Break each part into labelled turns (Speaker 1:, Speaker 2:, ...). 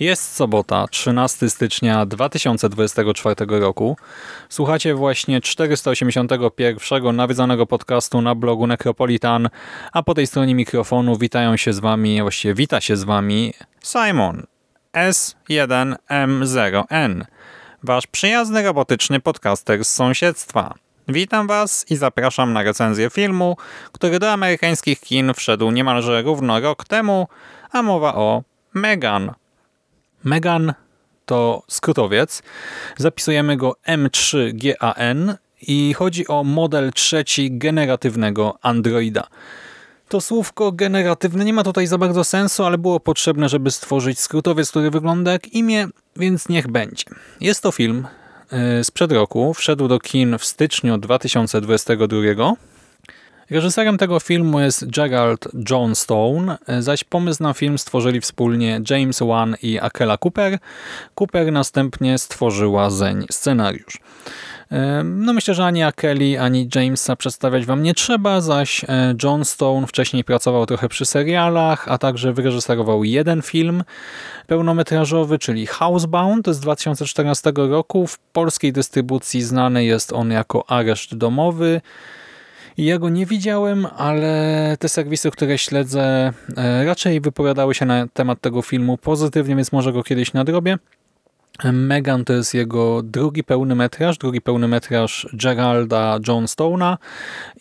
Speaker 1: Jest sobota, 13 stycznia 2024 roku. Słuchacie właśnie 481 nawiedzonego podcastu na blogu Necropolitan, a po tej stronie mikrofonu witają się z wami, właściwie wita się z wami Simon S1M0N, wasz przyjazny robotyczny podcaster z sąsiedztwa. Witam was i zapraszam na recenzję filmu, który do amerykańskich kin wszedł niemalże równo rok temu, a mowa o Megan, Megan to skrótowiec. Zapisujemy go M3GAN i chodzi o model trzeci generatywnego Androida. To słówko generatywne nie ma tutaj za bardzo sensu, ale było potrzebne, żeby stworzyć skrótowiec, który wygląda jak imię, więc niech będzie. Jest to film y, sprzed roku, wszedł do kin w styczniu 2022 Reżyserem tego filmu jest Gerald Johnstone, zaś pomysł na film stworzyli wspólnie James Wan i Akela Cooper. Cooper następnie stworzyła zeń scenariusz. No myślę, że ani Akeli, ani Jamesa przedstawiać wam nie trzeba, zaś e, Johnstone wcześniej pracował trochę przy serialach, a także wyreżyserował jeden film pełnometrażowy, czyli Housebound z 2014 roku. W polskiej dystrybucji znany jest on jako Areszt Domowy. Ja go nie widziałem, ale te serwisy, które śledzę, e, raczej wypowiadały się na temat tego filmu pozytywnie, więc może go kiedyś nadrobię. Megan to jest jego drugi pełny metraż, drugi pełny metraż Geralda Johnstone'a.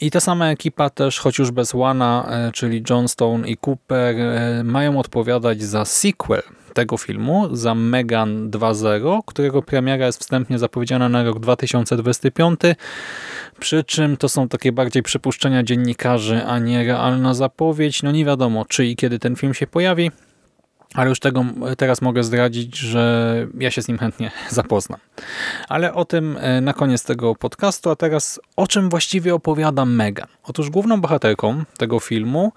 Speaker 1: I ta sama ekipa też, choć już bez Wana, e, czyli Johnstone i Cooper, e, mają odpowiadać za sequel tego filmu, za Megan 2.0, którego premiera jest wstępnie zapowiedziana na rok 2025, przy czym to są takie bardziej przypuszczenia dziennikarzy, a nie realna zapowiedź. No nie wiadomo, czy i kiedy ten film się pojawi, ale już tego teraz mogę zdradzić, że ja się z nim chętnie zapoznam. Ale o tym e, na koniec tego podcastu, a teraz o czym właściwie opowiada Megan. Otóż główną bohaterką tego filmu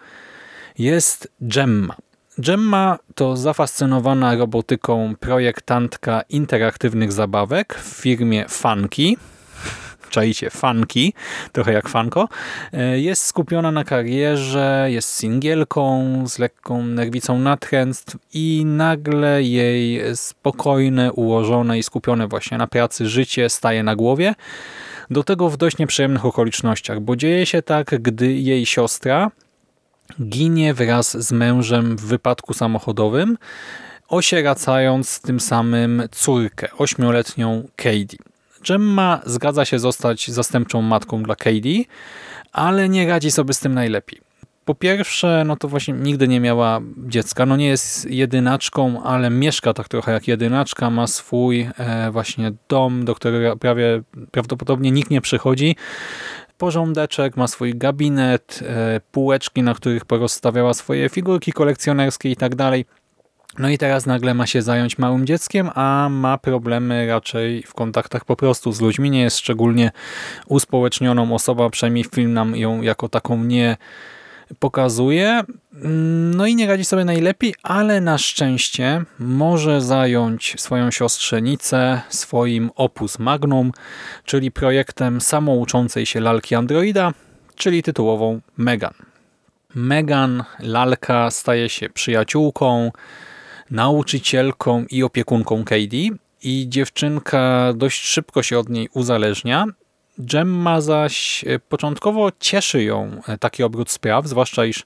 Speaker 1: jest Gemma. Gemma to zafascynowana robotyką projektantka interaktywnych zabawek w firmie Funky, czaicie, fanki, trochę jak fanko, e, jest skupiona na karierze, jest singielką z lekką nerwicą natręctw i nagle jej spokojne, ułożone i skupione właśnie na pracy życie staje na głowie. Do tego w dość nieprzyjemnych okolicznościach, bo dzieje się tak, gdy jej siostra ginie wraz z mężem w wypadku samochodowym, osieracając tym samym córkę, ośmioletnią Katie. Gemma zgadza się zostać zastępczą matką dla Katie, ale nie radzi sobie z tym najlepiej. Po pierwsze, no to właśnie nigdy nie miała dziecka. No nie jest jedynaczką, ale mieszka tak trochę jak jedynaczka. Ma swój e, właśnie dom, do którego prawie prawdopodobnie nikt nie przychodzi. Porządeczek, ma swój gabinet, e, półeczki, na których porozstawiała swoje figurki kolekcjonerskie i tak dalej. No i teraz nagle ma się zająć małym dzieckiem, a ma problemy raczej w kontaktach po prostu z ludźmi. Nie jest szczególnie uspołecznioną osobą, przynajmniej film nam ją jako taką nie pokazuje. No i nie radzi sobie najlepiej, ale na szczęście może zająć swoją siostrzenicę swoim opus magnum, czyli projektem samouczącej się lalki Androida, czyli tytułową Megan. Megan, lalka, staje się przyjaciółką, nauczycielką i opiekunką Katie i dziewczynka dość szybko się od niej uzależnia. Gemma zaś e, początkowo cieszy ją e, taki obrót spraw, zwłaszcza iż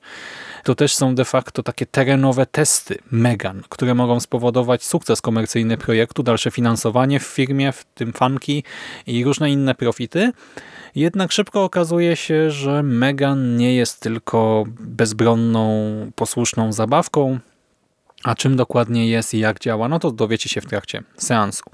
Speaker 1: to też są de facto takie terenowe testy Megan, które mogą spowodować sukces komercyjny projektu, dalsze finansowanie w firmie, w tym fanki i różne inne profity. Jednak szybko okazuje się, że Megan nie jest tylko bezbronną, posłuszną zabawką, a czym dokładnie jest i jak działa, no to dowiecie się w trakcie seansu.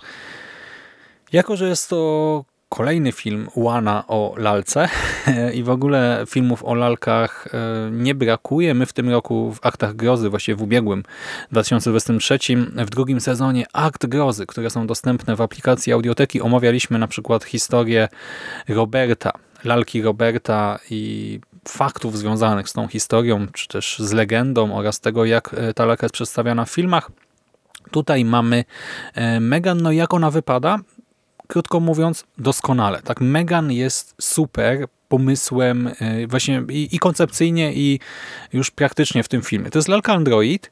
Speaker 1: Jako, że jest to kolejny film Łana o lalce i w ogóle filmów o lalkach e, nie brakuje. My w tym roku w Aktach Grozy, właściwie w ubiegłym 2023, w drugim sezonie Akt Grozy, które są dostępne w aplikacji Audioteki, omawialiśmy na przykład historię Roberta, lalki Roberta i faktów związanych z tą historią, czy też z legendą oraz tego, jak e, ta lalka jest przedstawiana w filmach. Tutaj mamy e, Megan, no jak ona wypada? krótko mówiąc, doskonale. Tak, Megan jest super pomysłem e, właśnie i, i koncepcyjnie i już praktycznie w tym filmie. To jest lalka Android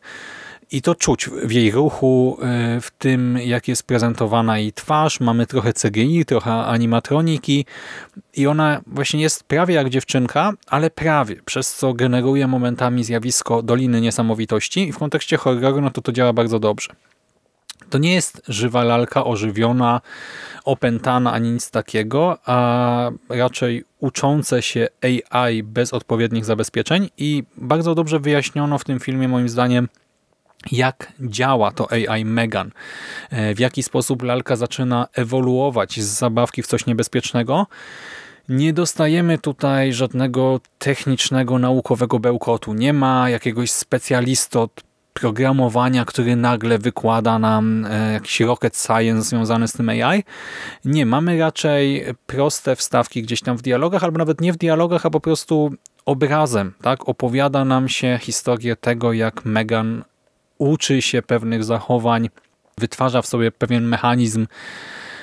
Speaker 1: i to czuć w jej ruchu, e, w tym jak jest prezentowana jej twarz. Mamy trochę CGI, trochę animatroniki i ona właśnie jest prawie jak dziewczynka, ale prawie, przez co generuje momentami zjawisko Doliny Niesamowitości i w kontekście horroru no to to działa bardzo dobrze. To nie jest żywa lalka ożywiona, opętana ani nic takiego, a raczej uczące się AI bez odpowiednich zabezpieczeń i bardzo dobrze wyjaśniono w tym filmie moim zdaniem jak działa to AI Megan, e, w jaki sposób lalka zaczyna ewoluować z zabawki w coś niebezpiecznego. Nie dostajemy tutaj żadnego technicznego, naukowego bełkotu. Nie ma jakiegoś specjalisty od programowania, który nagle wykłada nam e, jakiś rocket science związany z tym AI. Nie, mamy raczej proste wstawki gdzieś tam w dialogach, albo nawet nie w dialogach, a po prostu obrazem. Tak? Opowiada nam się historię tego, jak Megan uczy się pewnych zachowań, wytwarza w sobie pewien mechanizm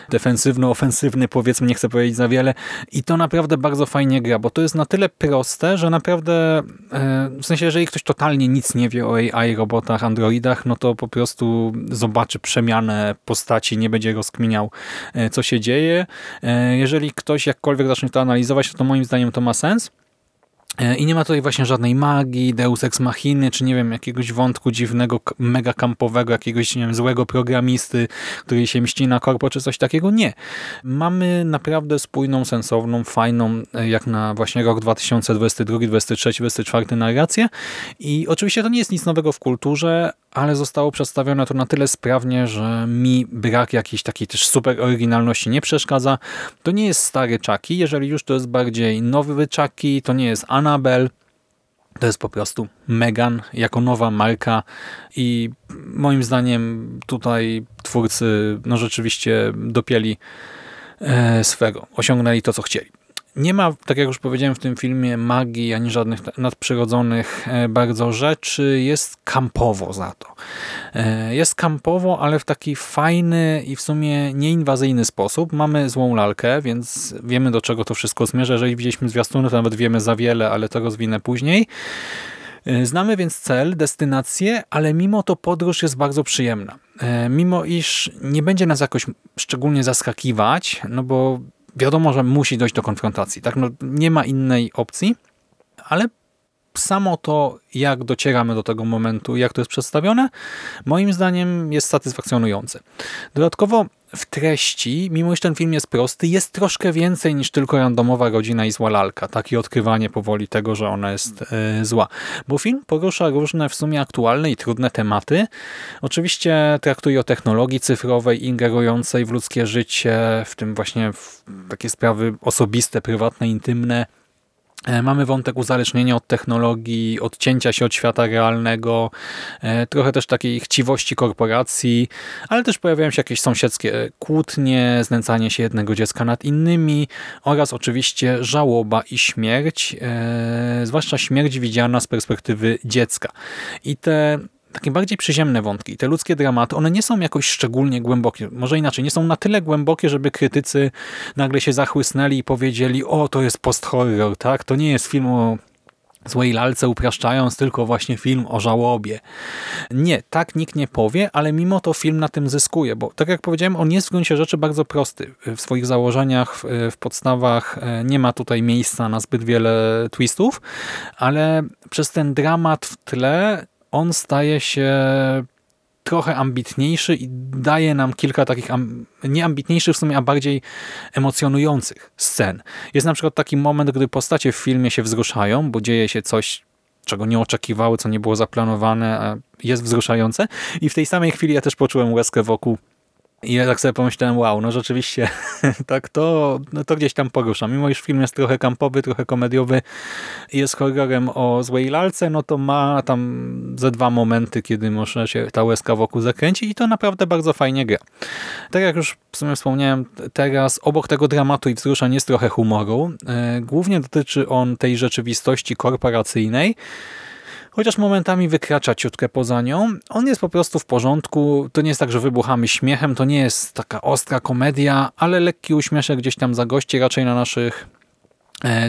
Speaker 1: defensywno-ofensywny, powiedzmy, nie chcę powiedzieć za wiele i to naprawdę bardzo fajnie gra, bo to jest na tyle proste, że naprawdę e, w sensie, jeżeli ktoś totalnie nic nie wie o AI, robotach, androidach, no to po prostu zobaczy przemianę postaci, nie będzie rozkminiał, e, co się dzieje. E, jeżeli ktoś jakkolwiek zacznie to analizować, to moim zdaniem to ma sens. E, I nie ma tutaj właśnie żadnej magii, deus ex machiny, czy nie wiem, jakiegoś wątku dziwnego, mega kampowego, jakiegoś nie wiem, złego programisty, który się mści na korpo, czy coś takiego. Nie. Mamy naprawdę spójną, sensowną, fajną, e, jak na właśnie rok 2022, 2023, 2024 narrację. I oczywiście to nie jest nic nowego w kulturze, ale zostało przedstawione to na tyle sprawnie, że mi brak jakiejś takiej też super oryginalności nie przeszkadza. To nie jest stary Chucky, jeżeli już to jest bardziej nowy Chucky, to nie jest Annabelle, to jest po prostu Megan jako nowa marka i moim zdaniem tutaj twórcy no rzeczywiście dopieli e, swego, osiągnęli to, co chcieli. Nie ma, tak jak już powiedziałem w tym filmie, magii ani żadnych nadprzyrodzonych e, bardzo rzeczy. Jest kampowo za to. E, jest kampowo, ale w taki fajny i w sumie nieinwazyjny sposób. Mamy złą lalkę, więc wiemy do czego to wszystko zmierza. Jeżeli widzieliśmy zwiastuny, to nawet wiemy za wiele, ale to rozwinę później. E, znamy więc cel, destynację, ale mimo to podróż jest bardzo przyjemna. Mimo iż nie będzie nas jakoś szczególnie zaskakiwać, no bo wiadomo, że musi dojść do konfrontacji. Tak? No, nie ma innej opcji, ale samo to, jak docieramy do tego momentu, jak to jest przedstawione, moim zdaniem jest satysfakcjonujące. Dodatkowo w treści, mimo iż ten film jest prosty, jest troszkę więcej niż tylko randomowa rodzina i zła lalka. Takie odkrywanie powoli tego, że ona jest e, zła. Bo film porusza różne w sumie aktualne i trudne tematy. Oczywiście traktuje o technologii cyfrowej ingerującej w ludzkie życie, w tym właśnie w takie sprawy osobiste, prywatne, intymne, mamy wątek uzależnienia od technologii, odcięcia się od świata realnego, e, trochę też takiej chciwości korporacji, ale też pojawiają się jakieś sąsiedzkie kłótnie, znęcanie się jednego dziecka nad innymi oraz oczywiście żałoba i śmierć, e, zwłaszcza śmierć widziana z perspektywy dziecka. I te takie bardziej przyziemne wątki, te ludzkie dramaty, one nie są jakoś szczególnie głębokie. Może inaczej, nie są na tyle głębokie, żeby krytycy nagle się zachłysnęli i powiedzieli, o, to jest post-horror, tak? To nie jest film o złej lalce upraszczając tylko właśnie film o żałobie. Nie, tak nikt nie powie, ale mimo to film na tym zyskuje, bo tak jak powiedziałem, on jest w gruncie rzeczy bardzo prosty. W swoich założeniach, w podstawach e, nie ma tutaj miejsca na zbyt wiele twistów, ale przez ten dramat w tle on staje się trochę ambitniejszy i daje nam kilka takich, nie ambitniejszych w sumie, a bardziej emocjonujących scen. Jest na przykład taki moment, gdy postacie w filmie się wzruszają, bo dzieje się coś, czego nie oczekiwały, co nie było zaplanowane, a jest wzruszające. I w tej samej chwili ja też poczułem łezkę wokół i ja tak sobie pomyślałem, wow, no rzeczywiście, tak to, no to gdzieś tam porusza. Mimo iż film jest trochę kampowy, trochę komediowy jest horrorem o złej lalce, no to ma tam ze dwa momenty, kiedy można się ta łezka wokół zakręci i to naprawdę bardzo fajnie gra. Tak jak już w sumie wspomniałem, teraz obok tego dramatu i wzruszeń jest trochę humoru. E, głównie dotyczy on tej rzeczywistości korporacyjnej, chociaż momentami wykracza ciutkę poza nią. On jest po prostu w porządku. To nie jest tak, że wybuchamy śmiechem, to nie jest taka ostra komedia, ale lekki uśmieszek gdzieś tam zagości raczej na naszych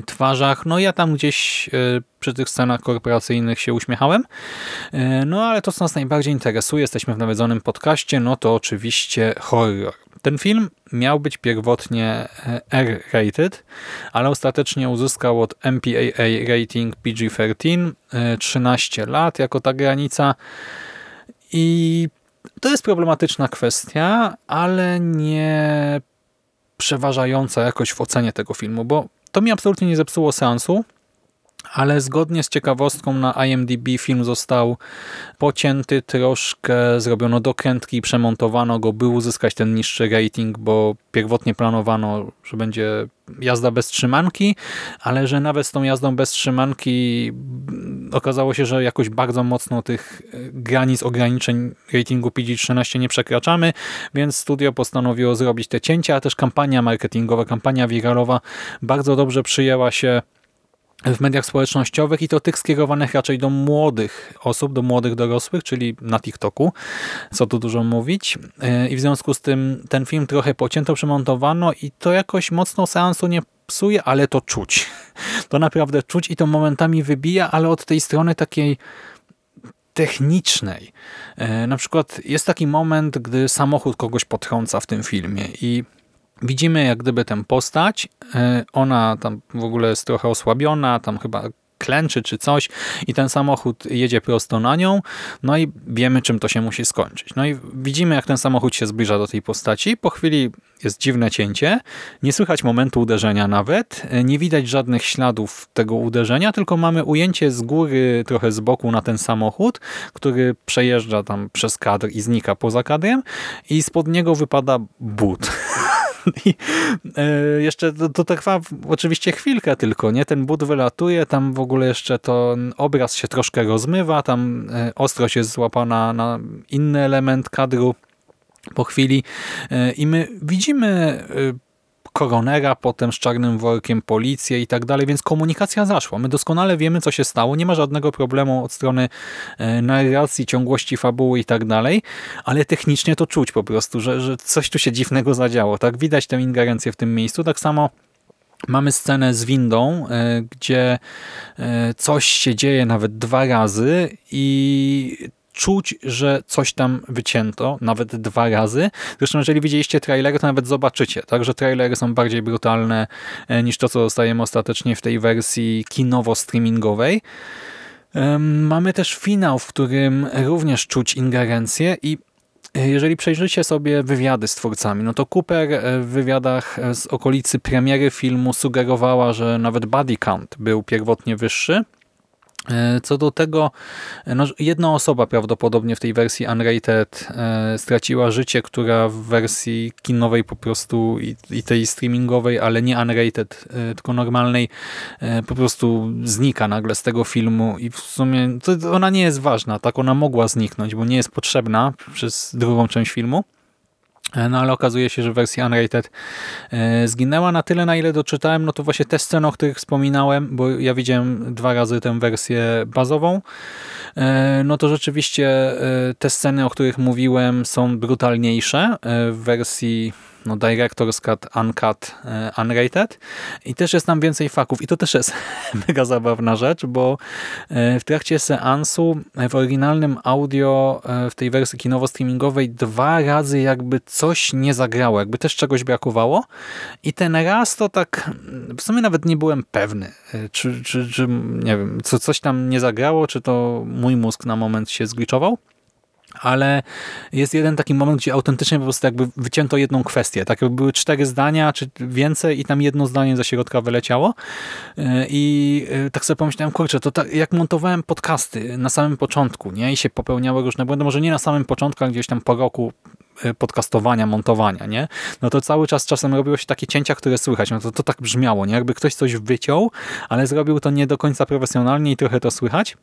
Speaker 1: twarzach. No ja tam gdzieś e, przy tych scenach korporacyjnych się uśmiechałem. E, no ale to, co nas najbardziej interesuje, jesteśmy w nawiedzonym podcaście, no to oczywiście horror. Ten film miał być pierwotnie e, R-rated, ale ostatecznie uzyskał od MPAA rating PG-13 13 e, lat jako ta granica i to jest problematyczna kwestia, ale nie przeważająca jakoś w ocenie tego filmu, bo to mi absolutnie nie zepsuło seansu ale zgodnie z ciekawostką na IMDb film został pocięty troszkę, zrobiono dokrętki przemontowano go, by uzyskać ten niższy rating, bo pierwotnie planowano, że będzie jazda bez trzymanki, ale że nawet z tą jazdą bez trzymanki okazało się, że jakoś bardzo mocno tych granic ograniczeń ratingu PG-13 nie przekraczamy, więc studio postanowiło zrobić te cięcia, a też kampania marketingowa, kampania wiralowa bardzo dobrze przyjęła się w mediach społecznościowych i to tych skierowanych raczej do młodych osób, do młodych dorosłych, czyli na TikToku, co tu dużo mówić. E, I w związku z tym ten film trochę pocięto, przemontowano i to jakoś mocno seansu nie psuje, ale to czuć. To naprawdę czuć i to momentami wybija, ale od tej strony takiej technicznej. E, na przykład jest taki moment, gdy samochód kogoś potrąca w tym filmie i Widzimy jak gdyby tę postać, e, ona tam w ogóle jest trochę osłabiona, tam chyba klęczy czy coś i ten samochód jedzie prosto na nią, no i wiemy czym to się musi skończyć. No i widzimy jak ten samochód się zbliża do tej postaci, po chwili jest dziwne cięcie, nie słychać momentu uderzenia nawet, e, nie widać żadnych śladów tego uderzenia, tylko mamy ujęcie z góry, trochę z boku na ten samochód, który przejeżdża tam przez kadr i znika poza kadrem. I spod niego wypada but. I e, jeszcze to, to trwa oczywiście chwilkę tylko, nie? Ten but wylatuje, tam w ogóle jeszcze to obraz się troszkę rozmywa, tam e, ostrość jest złapana na inny element kadru po chwili e, i my widzimy koronera, potem z czarnym workiem policję i tak dalej, więc komunikacja zaszła. My doskonale wiemy, co się stało, nie ma żadnego problemu od strony e, narracji, ciągłości fabuły i tak dalej, ale technicznie to czuć po prostu, że, że coś tu się dziwnego zadziało. Tak Widać tę ingerencję w tym miejscu. Tak samo Mamy scenę z windą, e, gdzie e, coś się dzieje nawet dwa razy i czuć, że coś tam wycięto, nawet dwa razy. Zresztą jeżeli widzieliście trailery, to nawet zobaczycie, tak, że trailery są bardziej brutalne e, niż to, co dostajemy ostatecznie w tej wersji kinowo-streamingowej. Mamy też finał, w którym również czuć ingerencję i e, jeżeli przejrzycie sobie wywiady z twórcami, no to Cooper e, w wywiadach z okolicy premiery filmu sugerowała, że nawet body count był pierwotnie wyższy, co do tego, e, no, jedna osoba prawdopodobnie w tej wersji Unrated e, straciła życie, która w wersji kinowej po prostu i, i, tej streamingowej, ale nie Unrated, e, tylko normalnej, e, po prostu znika nagle z tego filmu i w sumie ona nie jest ważna, tak ona mogła zniknąć, bo nie jest potrzebna przez drugą część filmu. E, no ale okazuje się, że wersja Unrated e, zginęła na tyle, na ile doczytałem, no to właśnie te sceny, o których wspominałem, bo ja widziałem dwa razy tę wersję bazową, e, no to rzeczywiście te sceny, o których mówiłem są brutalniejsze w wersji no, Director's Cut, Uncut, e, Unrated. I też jest tam więcej faków. I to też jest mega zabawna rzecz, bo e, w trakcie seansu w oryginalnym audio w tej wersji kinowo-streamingowej dwa razy jakby coś nie zagrało, jakby też czegoś brakowało. I ten raz to tak w sumie nawet nie byłem pewny, czy, czy, czy nie wiem, co, coś tam nie zagrało, czy to mój mózg na moment się zgliczował ale jest jeden taki moment, gdzie autentycznie po prostu jakby wycięto jedną kwestię. Tak jakby były cztery zdania, czy więcej i tam jedno zdanie ze środka wyleciało. E, I e, tak sobie pomyślałem, kurczę, to tak, jak montowałem podcasty na samym początku, nie? I się popełniały różne błędy, może nie na samym początku, ale gdzieś tam po roku e, podcastowania, montowania, nie? No to cały czas czasem robiło się takie cięcia, które słychać. No to, to tak brzmiało, nie? Jakby ktoś coś wyciął, ale zrobił to nie do końca profesjonalnie i trochę to słychać.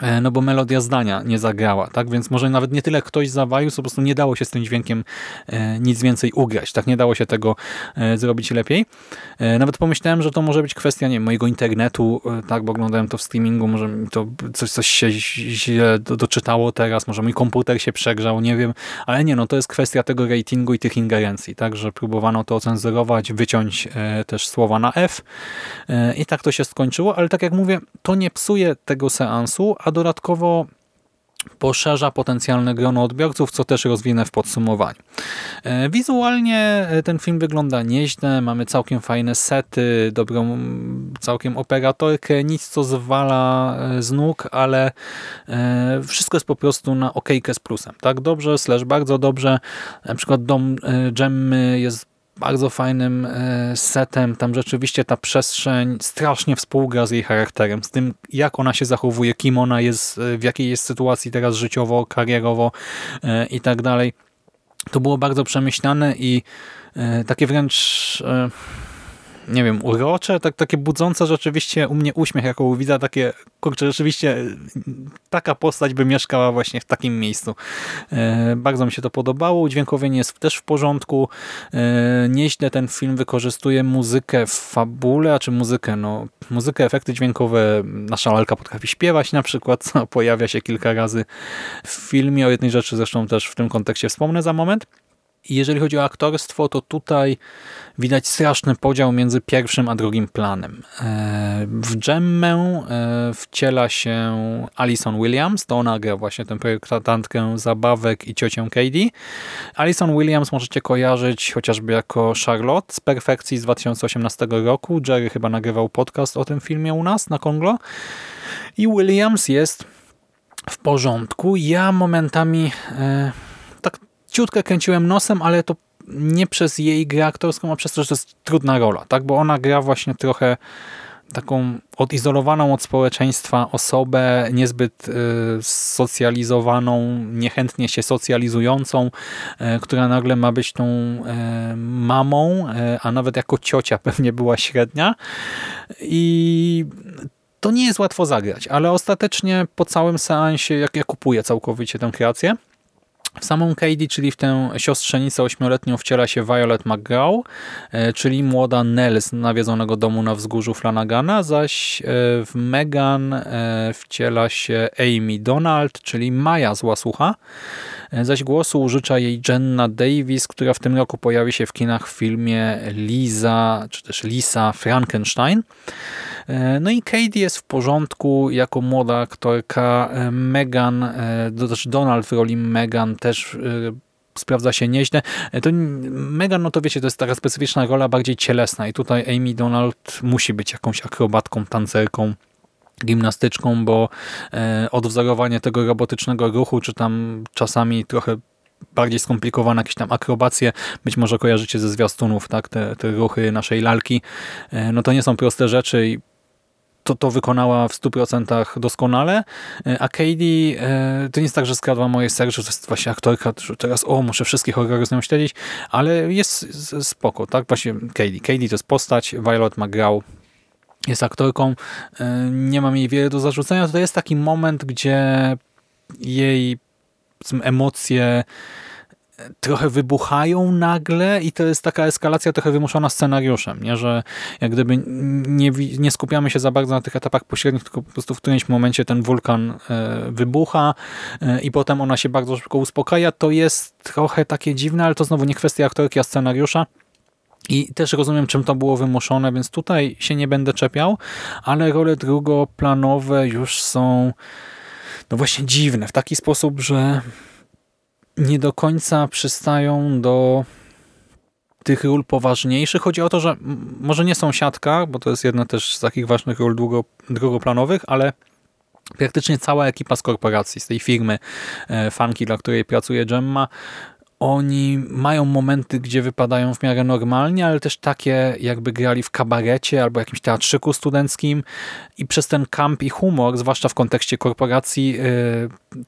Speaker 1: E, no bo melodia zdania nie zagrała, tak? Więc może nawet nie tyle ktoś zawalił, po prostu nie dało się z tym dźwiękiem e, nic więcej ugrać, tak? Nie dało się tego e, zrobić lepiej. Nawet pomyślałem, że to może być kwestia, nie mojego internetu, tak? Bo oglądałem to w streamingu, może mi to coś, coś się źle doczytało teraz, może mój komputer się przegrzał, nie wiem, ale nie, no to jest kwestia tego ratingu i tych ingerencji, tak? Że próbowano to ocenzurować, wyciąć też słowa na F i tak to się skończyło, ale tak jak mówię, to nie psuje tego seansu, a dodatkowo poszerza potencjalne grono odbiorców, co też rozwinę w podsumowaniu. E, wizualnie e, ten film wygląda nieźle, mamy całkiem fajne sety, dobrą całkiem operatorkę, nic co zwala e, z nóg, ale wszystko jest po prostu na okejkę z plusem. Tak dobrze, slash bardzo dobrze. Na przykład dom Gemmy jest bardzo fajnym e, setem. Tam rzeczywiście ta przestrzeń strasznie współgra z jej charakterem, z tym jak ona się zachowuje, kim ona jest, e, w jakiej jest sytuacji teraz życiowo, karierowo e, i tak dalej. To było bardzo przemyślane i takie wręcz nie wiem, urocze, tak, takie budzące rzeczywiście u mnie uśmiech, jako widza, takie, kurczę, rzeczywiście taka postać by mieszkała właśnie w takim miejscu. E, bardzo mi się to podobało, udźwiękowienie jest też w porządku, e, nieźle ten film wykorzystuje muzykę w fabule, a czy muzykę, no, muzykę, efekty dźwiękowe, nasza lalka potrafi śpiewać na przykład, co pojawia się kilka razy w filmie, o jednej rzeczy zresztą też w tym kontekście wspomnę za moment. I jeżeli chodzi o aktorstwo, to tutaj widać straszny podział między pierwszym a drugim planem. E, w Gemmę e, wciela się Alison Williams, to ona gra właśnie tę projektantkę zabawek i ciocię Katie. Alison Williams możecie kojarzyć chociażby jako Charlotte z Perfekcji z 2018 roku. Jerry chyba nagrywał podcast o tym filmie u nas na Konglo. I Williams jest w porządku. Ja momentami... E, ciutkę kręciłem nosem, ale to nie przez jej grę aktorską, a przez to, że to jest trudna rola, tak? Bo ona gra właśnie trochę taką odizolowaną od społeczeństwa osobę, niezbyt y, socjalizowaną, niechętnie się socjalizującą, y, która nagle ma być tą y, mamą, a nawet jako ciocia pewnie była średnia. I to nie jest łatwo zagrać, ale ostatecznie po całym seansie, jak ja kupuję całkowicie tę kreację, w samą Katie, czyli w tę siostrzenicę ośmioletnią wciela się Violet McGraw, e, czyli młoda Nell z nawiedzonego domu na wzgórzu Flanagana, zaś e, w Megan e, wciela się Amy Donald, czyli Maja z Łasucha, zaś głosu użycza jej Jenna Davis, która w tym roku pojawi się w kinach w filmie Lisa, czy też Lisa Frankenstein. E, no i Katie jest w porządku jako młoda aktorka. E, Megan, e, to znaczy Donald w roli Megan też sprawdza się nieźle. To Megan, no to wiecie, to jest taka specyficzna rola, bardziej cielesna i tutaj Amy Donald musi być jakąś akrobatką, tancerką, gimnastyczką, bo odwzorowanie tego robotycznego ruchu, czy tam czasami trochę bardziej skomplikowane jakieś tam akrobacje, być może kojarzycie ze zwiastunów, tak, te, te ruchy naszej lalki, no to nie są proste rzeczy i to, to wykonała w 100% doskonale, a Katie e, to nie jest tak, że skradła moje serce, to jest właśnie aktorka, teraz o, muszę wszystkich horrorów z nią śledzić, ale jest spoko, tak? Właśnie Katie. Katie to jest postać, Violet McGraw jest aktorką, e, nie mam jej wiele do zarzucenia, to jest taki moment, gdzie jej emocje trochę wybuchają nagle i to jest taka eskalacja trochę wymuszona scenariuszem, nie? że jak gdyby nie, nie skupiamy się za bardzo na tych etapach pośrednich, tylko po prostu w którymś momencie ten wulkan e, wybucha e, i potem ona się bardzo szybko uspokaja, to jest trochę takie dziwne, ale to znowu nie kwestia aktorki, a scenariusza. I też rozumiem, czym to było wymuszone, więc tutaj się nie będę czepiał, ale role drugoplanowe już są no właśnie dziwne, w taki sposób, że nie do końca przystają do tych ról poważniejszych. Chodzi o to, że może nie są siatka, bo to jest jedna też z takich ważnych ról długo, drugoplanowych, ale praktycznie cała ekipa z korporacji, z tej firmy e, Funky, dla której pracuje Gemma, oni mają momenty, gdzie wypadają w miarę normalnie, ale też takie jakby grali w kabarecie albo jakimś teatrzyku studenckim i przez ten kamp i humor, zwłaszcza w kontekście korporacji, e,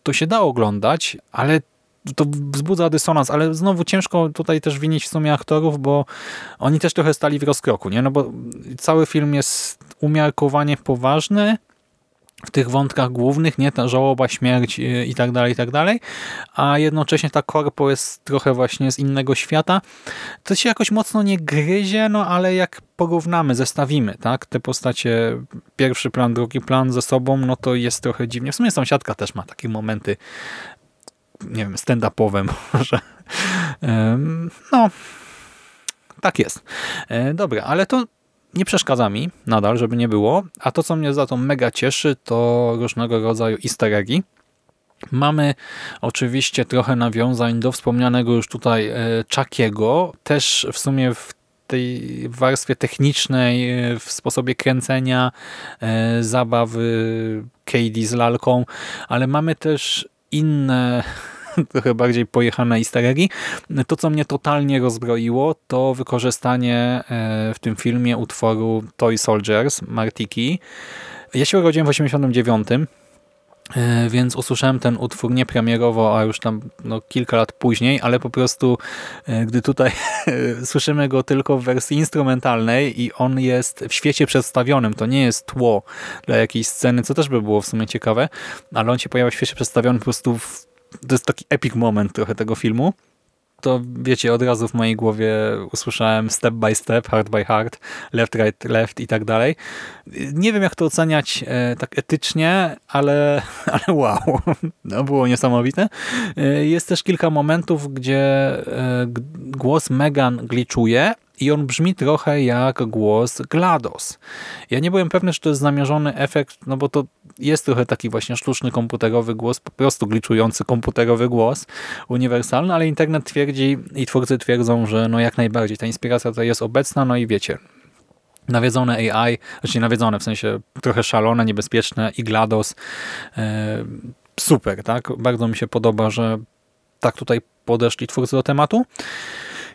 Speaker 1: to się da oglądać, ale to wzbudza dysonans, ale znowu ciężko tutaj też winić w sumie aktorów, bo oni też trochę stali w rozkroku, nie? No bo cały film jest umiarkowanie poważny w tych wątkach głównych, nie? Ta żałoba, śmierć y, i tak dalej, i tak dalej, a jednocześnie ta korpo jest trochę właśnie z innego świata. To się jakoś mocno nie gryzie, no ale jak porównamy, zestawimy, tak? Te postacie, pierwszy plan, drugi plan ze sobą, no to jest trochę dziwnie. W sumie sąsiadka też ma takie momenty nie wiem, stand-upowym może. No, tak jest. E, dobra, ale to nie przeszkadza mi nadal, żeby nie było. A to, co mnie za to mega cieszy, to różnego rodzaju easter eggi. Mamy oczywiście trochę nawiązań do wspomnianego już tutaj e, Chuckiego. Też w sumie w tej warstwie technicznej, e, w sposobie kręcenia, zabawy Katie z lalką, ale mamy też inne trochę bardziej pojechane easter eggi. To, co mnie totalnie rozbroiło, to wykorzystanie e, w tym filmie utworu Toy Soldiers Martiki. Ja się urodziłem w 89 e, więc usłyszałem ten utwór nie premierowo, a już tam no, kilka lat później, ale po prostu e, gdy tutaj słyszymy go tylko w wersji instrumentalnej i on jest w świecie przedstawionym, to nie jest tło dla jakiejś sceny, co też by było w sumie ciekawe, ale on się pojawia w świecie przedstawionym po prostu w to jest taki epic moment trochę tego filmu, to wiecie, od razu w mojej głowie usłyszałem step by step, hard by hard, left, right, left i tak dalej. Nie wiem, jak to oceniać e, tak etycznie, ale, ale wow, no, było niesamowite. E, jest też kilka momentów, gdzie e, głos Megan glitchuje, i on brzmi trochę jak głos GLaDOS. Ja nie byłem pewny, czy to jest zamierzony efekt, no bo to jest trochę taki właśnie sztuczny komputerowy głos, po prostu gliczujący komputerowy głos uniwersalny, ale internet twierdzi i twórcy twierdzą, że no jak najbardziej ta inspiracja tutaj jest obecna, no i wiecie, nawiedzone AI, znaczy nawiedzone w sensie trochę szalone, niebezpieczne i GLaDOS. E, super, tak? Bardzo mi się podoba, że tak tutaj podeszli twórcy do tematu.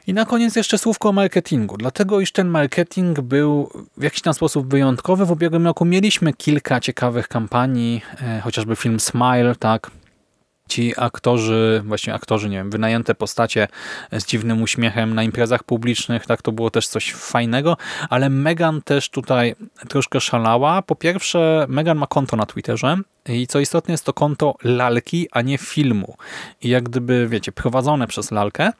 Speaker 1: I na koniec jeszcze słówko o marketingu, dlatego iż ten marketing był w jakiś tam sposób wyjątkowy. W ubiegłym roku mieliśmy kilka ciekawych kampanii, e, chociażby film Smile, tak, ci aktorzy, właśnie aktorzy, nie wiem, wynajęte postacie z dziwnym uśmiechem na imprezach publicznych, tak, to było też coś fajnego, ale Megan też tutaj troszkę szalała. Po pierwsze, Megan ma konto na Twitterze i co istotne jest to konto lalki, a nie filmu. I jak gdyby, wiecie, prowadzone przez lalkę.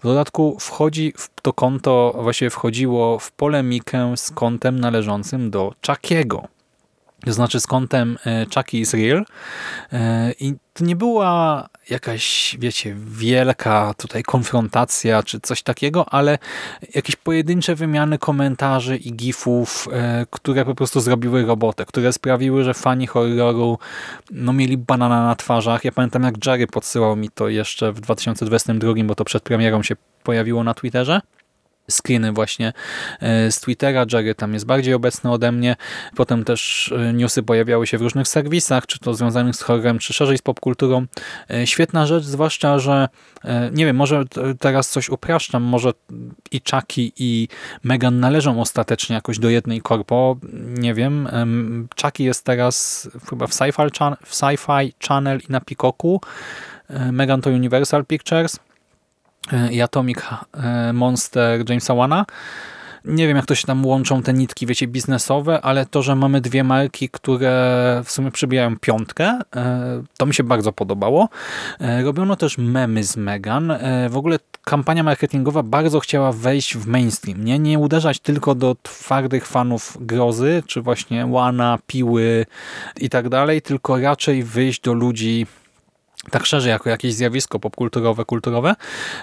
Speaker 1: W dodatku wchodzi w to konto, właściwie wchodziło w polemikę z kontem należącym do Chuckiego to znaczy z kątem e, Chucky is real e, i to nie była jakaś, wiecie, wielka tutaj konfrontacja czy coś takiego, ale jakieś pojedyncze wymiany komentarzy i gifów, e, które po prostu zrobiły robotę, które sprawiły, że fani horroru no, mieli banana na twarzach. Ja pamiętam jak Jerry podsyłał mi to jeszcze w 2022, bo to przed premierą się pojawiło na Twitterze screeny właśnie e, z Twittera. Jerry tam jest bardziej obecny ode mnie. Potem też e, newsy pojawiały się w różnych serwisach, czy to związanych z horrorem, czy szerzej z popkulturą. E, świetna rzecz, zwłaszcza, że nie wiem, może teraz coś upraszczam, może i Chucky i Megan należą ostatecznie jakoś do jednej korpo. Nie wiem. Chucky jest teraz chyba w Sci-Fi Sci Channel i na Peacocku. Megan to Universal Pictures i Atomic e, Monster Jamesa Wana. nie wiem jak to się tam łączą te nitki, wiecie, biznesowe, ale to, że mamy dwie marki, które w sumie przybijają piątkę, e, to mi się bardzo podobało. E, robiono też memy z Megan. E, w ogóle kampania marketingowa bardzo chciała wejść w mainstream, nie, nie uderzać tylko do twardych fanów grozy, czy właśnie łana, piły i tak dalej, tylko raczej wyjść do ludzi tak szerzej jako jakieś zjawisko popkulturowe, kulturowe.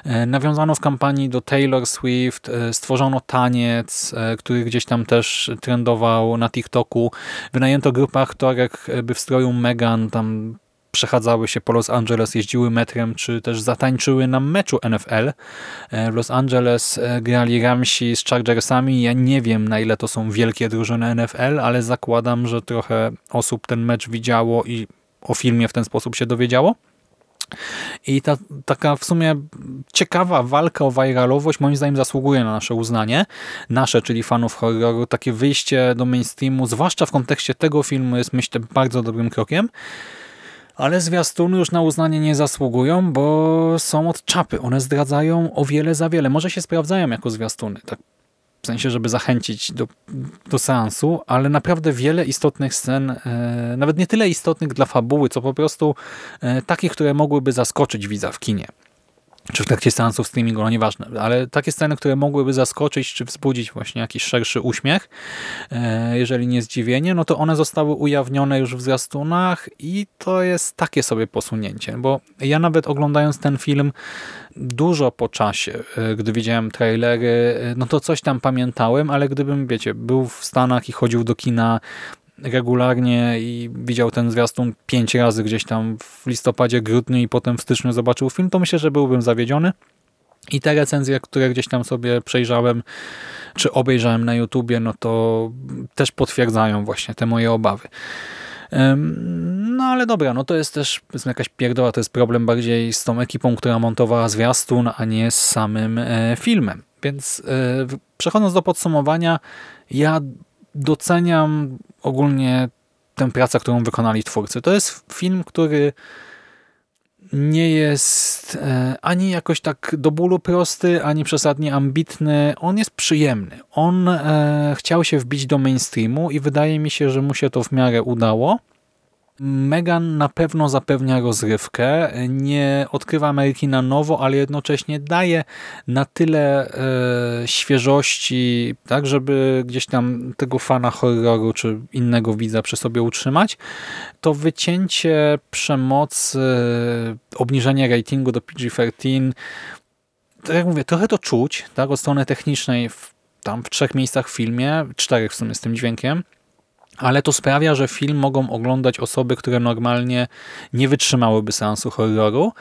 Speaker 1: E, nawiązano w kampanii do Taylor Swift, e, stworzono taniec, e, który gdzieś tam też trendował na TikToku. Wynajęto grupę aktorek, by w stroju Megan tam przechadzały się po Los Angeles, jeździły metrem, czy też zatańczyły na meczu NFL. W Los Angeles grali Ramsi z Chargersami. Ja nie wiem, na ile to są wielkie drużyny NFL, ale zakładam, że trochę osób ten mecz widziało i o filmie w ten sposób się dowiedziało. I ta taka w sumie ciekawa walka o viralowość moim zdaniem zasługuje na nasze uznanie. Nasze, czyli fanów horroru. Takie wyjście do mainstreamu, zwłaszcza w kontekście tego filmu jest myślę bardzo dobrym krokiem. Ale zwiastuny już na uznanie nie zasługują, bo są od czapy. One zdradzają o wiele za wiele. Może się sprawdzają jako zwiastuny, tak w sensie, żeby zachęcić do, do seansu, ale naprawdę wiele istotnych scen, e, nawet nie tyle istotnych dla fabuły, co po prostu e, takich, które mogłyby zaskoczyć widza w kinie czy w trakcie seansów streamingu, no nieważne, ale takie sceny, które mogłyby zaskoczyć, czy wzbudzić właśnie jakiś szerszy uśmiech, e, jeżeli nie zdziwienie, no to one zostały ujawnione już w zwiastunach i to jest takie sobie posunięcie, bo ja nawet oglądając ten film dużo po czasie, e, gdy widziałem trailery, e, no to coś tam pamiętałem, ale gdybym, wiecie, był w Stanach i chodził do kina regularnie i widział ten zwiastun pięć razy gdzieś tam w listopadzie, grudniu i potem w styczniu zobaczył film, to myślę, że byłbym zawiedziony. I te recenzje, które gdzieś tam sobie przejrzałem, czy obejrzałem na YouTubie, no to też potwierdzają właśnie te moje obawy. No ale dobra, no to jest też jakaś pierdoła, to jest problem bardziej z tą ekipą, która montowała zwiastun, a nie z samym e, filmem. Więc e, przechodząc do podsumowania, ja doceniam ogólnie tę pracę, którą wykonali twórcy. To jest film, który nie jest e, ani jakoś tak do bólu prosty, ani przesadnie ambitny. On jest przyjemny. On e, chciał się wbić do mainstreamu i wydaje mi się, że mu się to w miarę udało. Megan na pewno zapewnia rozrywkę, nie odkrywa Ameryki na nowo, ale jednocześnie daje na tyle e, świeżości, tak, żeby gdzieś tam tego fana horroru czy innego widza przy sobie utrzymać. To wycięcie przemocy, obniżenie ratingu do PG-13, tak jak mówię, trochę to czuć, tak, od strony technicznej w, tam w trzech miejscach w filmie, czterech w sumie z tym dźwiękiem, ale to sprawia, że film mogą oglądać osoby, które normalnie nie wytrzymałyby seansu horroru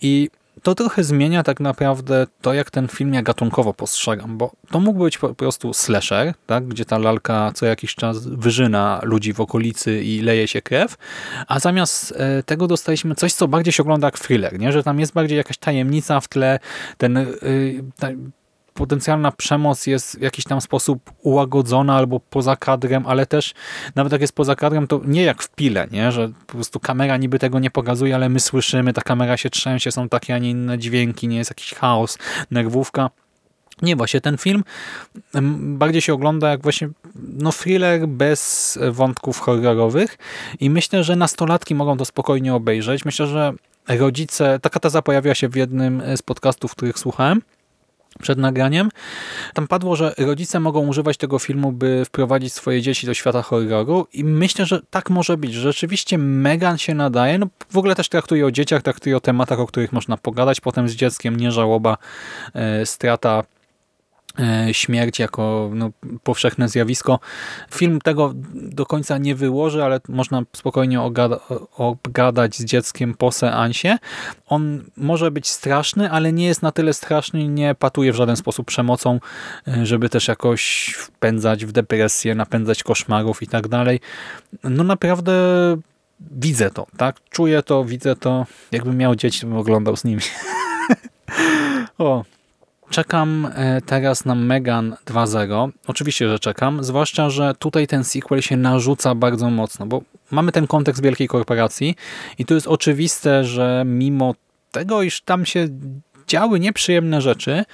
Speaker 1: i to trochę zmienia tak naprawdę to, jak ten film ja gatunkowo postrzegam, bo to mógł być po prostu slasher, tak? gdzie ta lalka co jakiś czas wyżyna ludzi w okolicy i leje się krew, a zamiast e, tego dostaliśmy coś, co bardziej się ogląda jak thriller, nie? że tam jest bardziej jakaś tajemnica w tle, ten y, potencjalna przemoc jest w jakiś tam sposób ułagodzona albo poza kadrem, ale też nawet jak jest poza kadrem, to nie jak w pile, nie? że po prostu kamera niby tego nie pokazuje, ale my słyszymy, ta kamera się trzęsie, są takie, a nie inne dźwięki, nie jest jakiś chaos, nerwówka. Nie, właśnie ten film bardziej się ogląda jak właśnie no thriller bez wątków horrorowych i myślę, że nastolatki mogą to spokojnie obejrzeć. Myślę, że rodzice, taka teza pojawiła się w jednym z podcastów, których słuchałem, przed nagraniem. Tam padło, że rodzice mogą używać tego filmu, by wprowadzić swoje dzieci do świata horroru i myślę, że tak może być. Rzeczywiście Megan się nadaje. No, w ogóle też traktuje o dzieciach, traktuje o tematach, o których można pogadać potem z dzieckiem, nie żałoba, e, strata śmierć jako no, powszechne zjawisko. Film tego do końca nie wyłoży, ale można spokojnie ogada, obgadać z dzieckiem po seansie. On może być straszny, ale nie jest na tyle straszny i nie patuje w żaden sposób przemocą, e, żeby też jakoś wpędzać w depresję, napędzać koszmarów i tak dalej. No naprawdę widzę to, tak? Czuję to, widzę to. Jakbym miał dzieci, bym oglądał z nimi. o, Czekam e, teraz na Megan 2.0. Oczywiście, że czekam, zwłaszcza, że tutaj ten sequel się narzuca bardzo mocno, bo mamy ten kontekst wielkiej korporacji i tu jest oczywiste, że mimo tego, iż tam się działy nieprzyjemne rzeczy,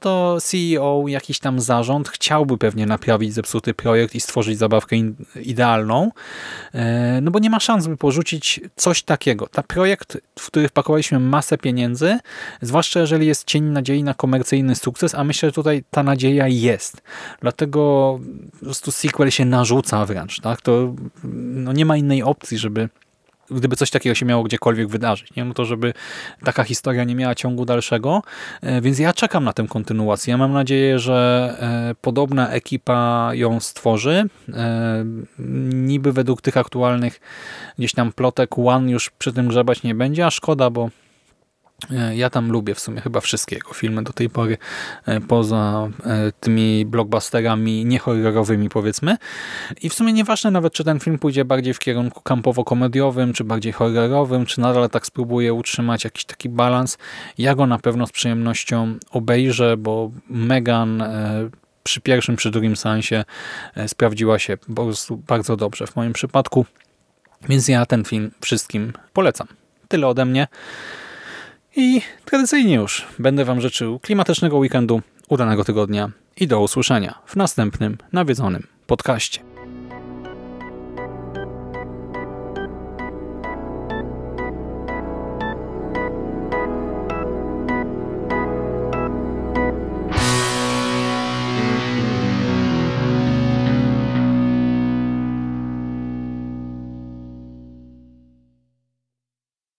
Speaker 1: to CEO, jakiś tam zarząd chciałby pewnie naprawić zepsuty projekt i stworzyć zabawkę idealną, e, no bo nie ma szans, by porzucić coś takiego. Ta projekt, w który wpakowaliśmy masę pieniędzy, zwłaszcza jeżeli jest cień nadziei na komercyjny sukces, a myślę, że tutaj ta nadzieja jest. Dlatego po prostu sequel się narzuca wręcz. Tak? To no nie ma innej opcji, żeby gdyby coś takiego się miało gdziekolwiek wydarzyć. Nie? No to żeby taka historia nie miała ciągu dalszego. E, więc ja czekam na tę kontynuację. Ja mam nadzieję, że e, podobna ekipa ją stworzy. E, niby według tych aktualnych gdzieś tam plotek One już przy tym grzebać nie będzie, a szkoda, bo ja tam lubię w sumie chyba wszystkie jego filmy do tej pory, e, poza e, tymi blockbusterami niehorrorowymi powiedzmy. I w sumie nieważne nawet, czy ten film pójdzie bardziej w kierunku kampowo-komediowym, czy bardziej horrorowym, czy nadal tak spróbuje utrzymać jakiś taki balans. Ja go na pewno z przyjemnością obejrzę, bo Megan przy pierwszym, przy drugim seansie sprawdziła się po prostu bardzo dobrze w moim przypadku. Więc ja ten film wszystkim polecam. Tyle ode mnie. I tradycyjnie już będę Wam życzył klimatycznego weekendu, udanego tygodnia i do usłyszenia w następnym nawiedzonym podcaście.